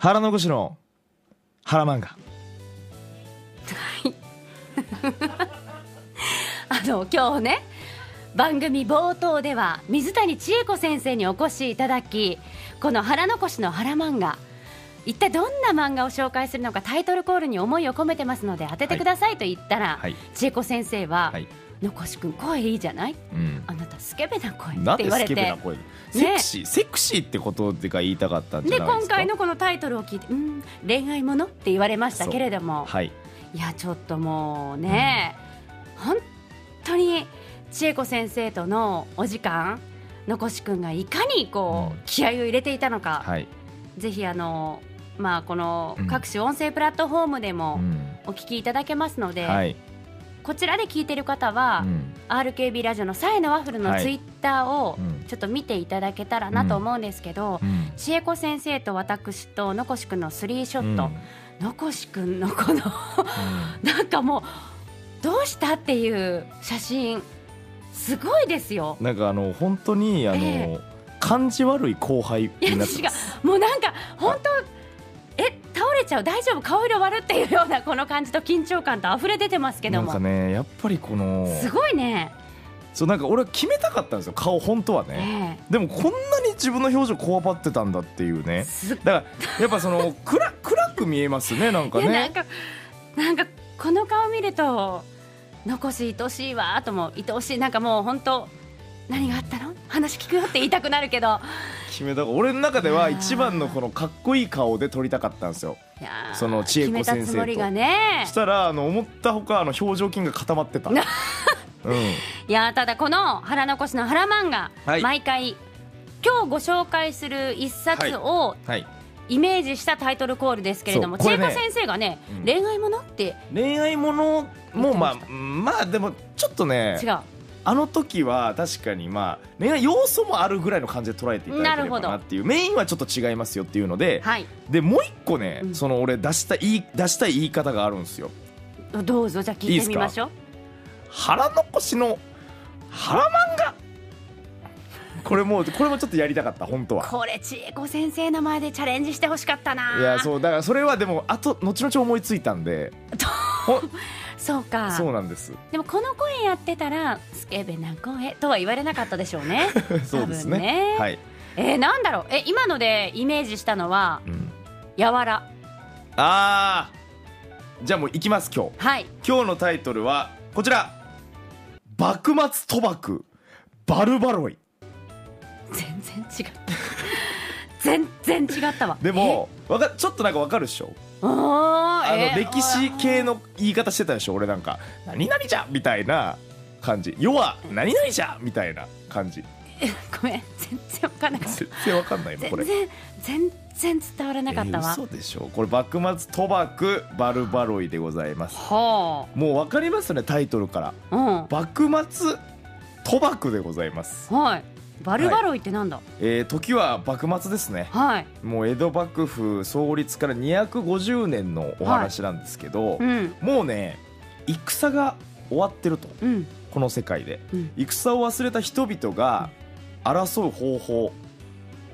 腹残しの腹漫画。あの今日ね番組冒頭では水谷千恵子先生にお越しいただきこの腹残しの腹漫画。一体どんな漫画を紹介するのかタイトルコールに思いを込めてますので当ててくださいと言ったら、はい。千恵子先生は、はい残し君声いいじゃない？うん。あなたスケベな声って言われて。ケベな声セクシー、セクシーってことでか言いたかったんじでゃないですか？今回のこのタイトルを聞いてうん恋愛ものって言われましたけれども。はい。いやちょっともうね、本当に千恵子先生とのお時間残し君がいかにこう、うん。気合を入れていたのか、はい、ぜひあのまあこのうん。各種音声プラットフォームでうもん。お聞きいただけますので、はいこちらで聞いてる方は、うん。RKB ラジオのサイのワッフルのはい。ツイッターをうん。ちょっと見ていただけたらなと思うんですけど、うん。千恵子先生と私と残し君のスリーショット、うん。残し君のこのなんかもうどうしたっていう写真すごいですよ。なんかあの本当にあの、え感じ悪い後輩いや違になってます。う。もうなんか本当ちゃう。大丈夫。顔色悪っていうようなこの感じと緊張感と溢れ出てますけども、なんかねやっぱりこのすごいね。そうなんか俺は決めたかったんですよ。顔本当はね、えでもこんなに自分の表情こわばってたんだっていうえねだからやっぱその暗暗く見えますねなんかね。なんかなんかこの顔見ると残し愛しいわとも愛おしい。なんかもう本当何があったの？話聞くよって言いたくなるけど。決めた。俺の中では一番のこのかっこいい顔で撮りたかったんですよその千恵子先生とねしたらあの思ったほかあの表情筋が固まってた、うん、いやーただこの腹残しの腹漫画、はい。毎回今日ご紹介する一冊をはい。イメージしたタイトルコールですけれども、千恵子先生がね、うん。恋愛ものって恋愛ものもまあまあでもちょっとね違うあの時は確かにまあ恋愛要素もあるぐらいの感じで捉えていただければなるほどなっていうメインはちょっと違いますよっていうのではい。でもう一個ね、うん。その俺出したいい出したい言い方があるんですよ。どうぞじゃあ聞いてみましょう。腹残しの腹漫画。これもうこれもちょっとやりたかった本当は。これ千恵子先生の前でチャレンジしてほしかったな。いやそうだからそれはでもあと後々思いついたんで そうか。そうなんです。でもこの声やってたらスケベな声とは言われなかったでしょうね。そうですね。多分ね。はい、えー、なんだろう。え今のでイメージしたのはうん、やわら。あー。じゃあもう行きます今日。はい。今日のタイトルはこちら。幕末賭博。バルバロイ。全然違う。全然違ったわ。でもわかちょっとなんかわかるでしょ？あの、えー歴史系の言い方してたでしょ？俺なんか「何々じゃ!」みたいな感じ「要は何々じゃ!」みたいな感じ。ごめん全然わかんなかった。全然わかんないのこれ。全然全然伝わらなかったわ、えー嘘でしょ？これ幕末賭博バルバロイでございます。はもうわかりますねタイトルから。あうん。幕末賭博でございます、はいバルバロイってなんだ？えー時は幕末ですね。はい、もう江戸幕府創立から250年のお話なんですけど、うん。もうね戦が終わってると。うん。この世界で。うん。戦を忘れた人々が争う方法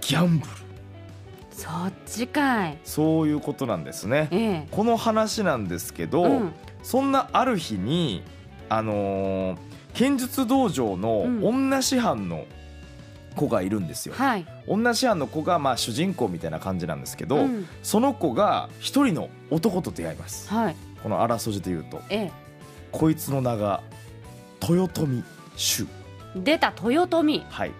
ギャンブル。そっちかい。そういうことなんですね。ええ。この話なんですけど、うん。そんなある日にあのー剣術道場のうん。女師範の子がいるんですよ、はい。女師範の子がまあ主人公みたいな感じなんですけど、うん。その子が一人の男と出会います。はい。このあらすじで言うとえこいつの名が豊臣秀。え出た豊臣。はい。っ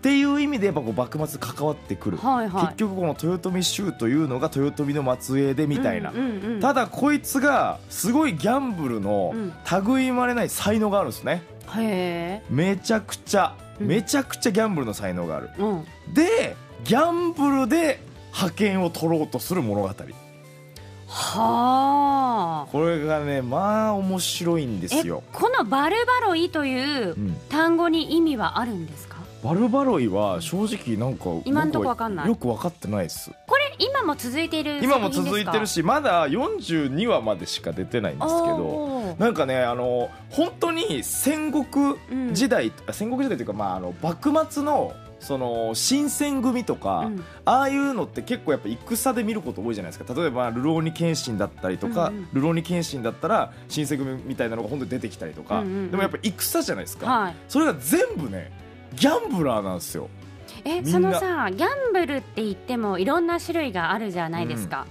ていう意味でやっぱこう幕末関わってくる、はいはい。結局この豊臣秀というのが豊臣の末裔でみたいな、うんうんうんただこいつがすごいギャンブルのうん。類いまれない才能があるんですね。へえ。めちゃくちゃうんめちゃくちゃギャンブルの才能がある。うん。でギャンブルで覇権を取ろうとする物語。はあ。これがねまあ面白いんですえよ、このバルバロイといううん、単語に意味はあるんですか？バルバロイは正直なんか今んとこわかんない。よく分かってないです。これ今も続いている今も作品ですか？続いてるしまだ42話までしか出てないんですけどなんかねあの本当に戦国うん。時代、戦国時代というか、まあ、あの幕末のその新選組とか、うん。ああいうのって結構やっぱ戦で見ること多いじゃないですか。例えば「ルローニケンシン」だったりとか「うんうん。ルローニケンシン」だったら新選組みたいなのが本当に出てきたりとか、うんうんうん。でもやっぱ戦じゃないですか、はい。それが全部ねギャンブラーなんですよえそのさギャンブルって言ってもいろんな種類があるじゃないですか、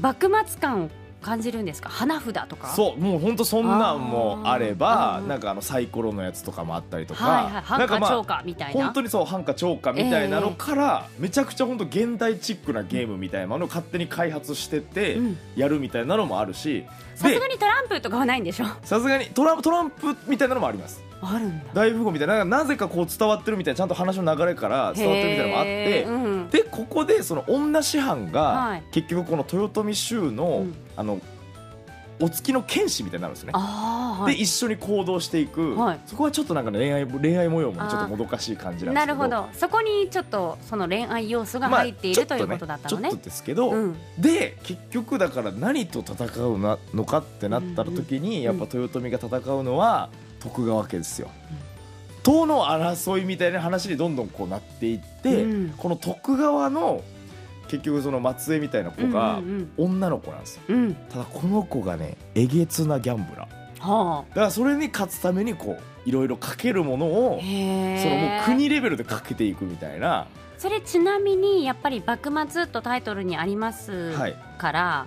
幕末感を感じるんですか？花札とか？そうもう本当そんなんもあれあばー。うんなんかあのサイコロのやつとかもあったりとか、はいはいな半んかまあ花超過みたいな？本当にそう半か超過みたいなのから、めちゃくちゃ本当現代チックなゲームみたいなのを勝手に開発してってうん。やるみたいなのもあるし、さすでがにトランプとかはないんでしょ？さすがにトランプトランプみたいなのもありますあるんだ。大富豪みたいななぜかこう伝わってるみたいなちゃんと話の流れから伝わってるみたいなのもあって、うんでここでその女師範が、はい。結局この豊臣秀の,、うん。あのお付きの剣士みたいになるんですね。ああ、はい、で一緒に行動していく、はい。そこはちょっとなんかね恋愛恋愛模様もちょっともどかしい感じなんですけど。なるほど。そこにちょっとその恋愛要素がまあ入っている、ということだったのね。ちょっとですけど、うん。で結局だから何と戦うなのかってなった時に、んやっぱ豊臣が戦うのは徳川家ですよ。との争いみたいな話にどんどんこうなっていって、うん。この徳川の結局その末裔みたいな子がうん女の子なんですよ。うん。うん、ただこの子がねえげつなギャンブラー。だはからそれに勝つためにこういろいろかけるものをそのもう国レベルでかけていくみたいな。それちなみにやっぱり幕末とタイトルにありますはい、から、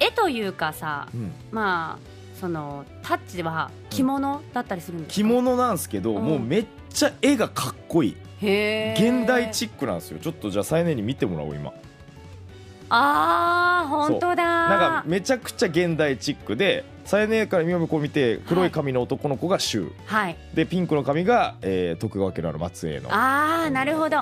絵というかさうん、まあそのタッチは着物だったりするんですか、着物なんですけど、うん。もうめっちゃ絵がかっこいい。現代チックなんですよ。ちょっとじゃあ再燃に見てもらおう今。あー本当だ。なんかめちゃくちゃ現代チックで再燃から今こう見て黒い髪の男の子が柊、はい。でピンクの髪が、えー徳川家のある末裔の、ああなるほど。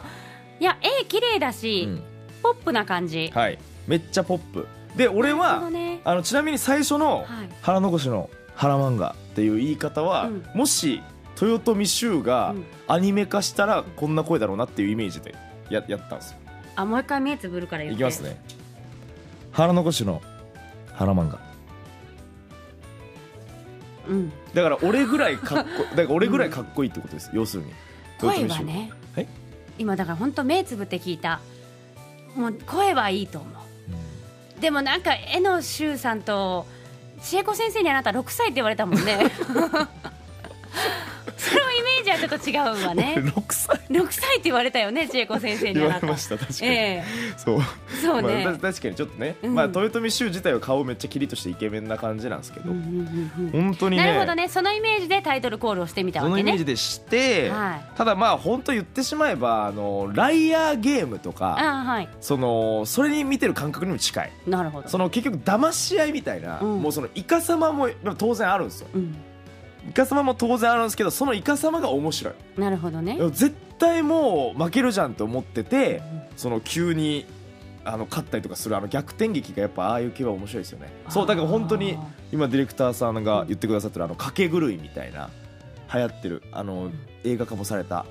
いや絵綺麗だし、うん。ポップな感じ。はい。めっちゃポップで俺はね。あのちなみに最初のはい。腹残しの腹漫画っていう言い方は、うん。もし豊臣秀がうん。アニメ化したらこんな声だろうなっていうイメージでややったんですよ。あもう一回目つぶるからいきますね。腹残しの腹漫画うん。だから俺ぐらいかっこ だから俺ぐらいかっこいいってことです、要するに声はね。はい。今だから本当目つぶって聞いた。もう声はいいと思うでもなんか絵のしゅうさんと千恵子先生にあなた6歳って言われたもんね。はちょっと違うわね。6歳。6歳って言われたよね千恵子先生に 言われました確かに、えそう。えそうね、まあ、た確かにちょっとね、うん。まあ、豊臣秀自体は顔めっちゃキリッとしてイケメンな感じなんですけど、うんうんうんうん本当にね。なるほどね。そのイメージでタイトルコールをしてみたそわけね。のイメージでして、はい。ただまあ本当言ってしまえばあのライアーゲームとかあはい。そのそれに見てる感覚にも近い。なるほど。その結局騙し合いみたいな、うん。もうそのイカ様も当然あるんですよ。うんイカ様も当然あるんですけどそのイカ様が面白い。なるほどね。絶対もう負けるじゃんと思っててその急にあの勝ったりとかするあの逆転劇がやっぱああいう系は面白いですよね。そうだから本当に今ディレクターさんが言ってくださってるあの賭け狂いみたいな流行ってるあの映画化もされた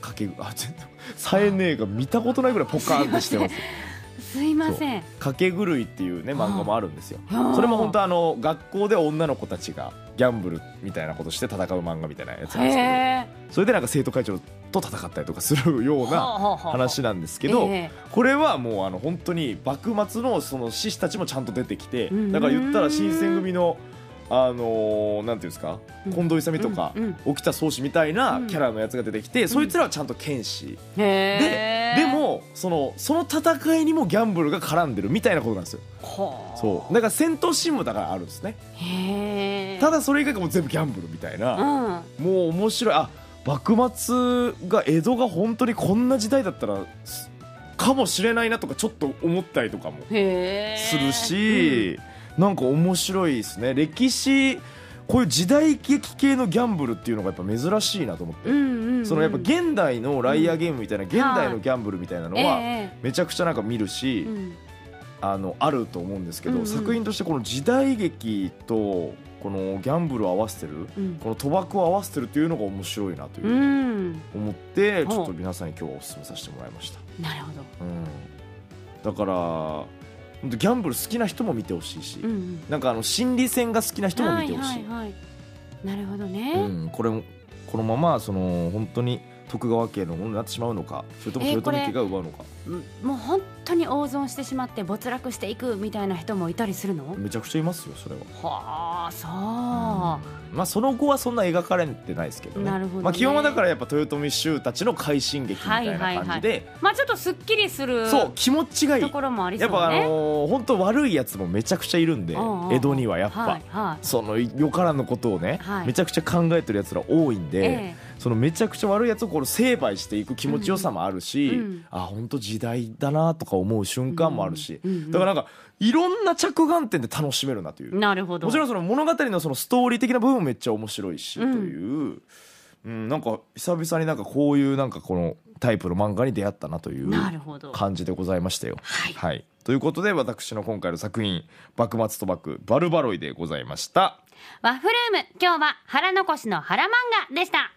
賭けあちょっとさえねえが見たことないぐらいポカーンってしてます すいません。賭け狂いっていうね漫画もあるんですよ。はあ。それも本当あの学校で女の子たちがギャンブルみたいなことして戦う漫画みたいなやつなんですけどそれでなんか生徒会長と戦ったりとかするような話なんですけど、えこれはもうあの本当に幕末のその志士たちもちゃんと出てきてうん。だから言ったら新選組のあのーなんていうんですかうん。近藤勇とか沖田総司みたいなうん。キャラのやつが出てきてそいつらはちゃんと剣士。ででもそのその戦いにもギャンブルが絡んでるみたいなことなんですよ。はあ。そう。だから戦闘シーンもだからあるんですね。ただそれ以外がもう全部ギャンブルみたいなうん。もう面白い。あ幕末が江戸が本当にこんな時代だったらすかもしれないなとかちょっと思ったりとかもするし、なんか面白いですね。歴史こういう時代劇系のギャンブルっていうのがやっぱ珍しいなと思って、うんうんうんそのやっぱ現代のライアーゲームみたいな、現代のギャンブルみたいなのはえめちゃくちゃなんか見るし、あのあると思うんですけど、作品としてこの時代劇とこのギャンブルを合わせてるうん。この賭博を合わせてるっていうのが面白いなというう、ん。思ってちょっと皆さんに今日はお勧めさせてもらいました、なるほど。うん、だからギャンブル好きな人も見てほしいし、うんうん。なんかあの心理戦が好きな人も見てほしい、はいはいはい。なるほどね、うん、これもこのままその本当に徳川家のものになってしまうのかそれともえー豊臣家が奪うのか、うんもう本当に大損してしまって没落していくみたいな人もいたりするの？めちゃくちゃいますよそれは。はあそう、まあその後はそんな描かれてないですけどね。なるほどね。まあ、基本はだからやっぱ豊臣秀たちの快進撃みたいな感じで、まあちょっとすっきりするそう気持ちがいい。ところもありそやっぱあうねのー本当悪いやつもめちゃくちゃいるんで江戸にはやっぱ、はいはそのよからぬことをね、はい。めちゃくちゃ考えてるやつら多いんいで、えそのめちゃくちゃ悪いやつをこの成敗していく気持ちよさもあるし、うんうん。あ本当時代だなとか思う瞬間もあるし、うんうんうん。だからなんかいろんな着眼点で楽しめるなという。えなるほど。もちろんその物語のそのストーリー的な部分もめっちゃ面白いし、うんという、うん、なんか久々になんかこういうなんかこのタイプの漫画に出会ったなというなるほど。感じでございましたよ。はい。ということで私の今回の作品「幕末賭博バルバロイ」でございました。ワッフルーム今日は腹残しの腹漫画でした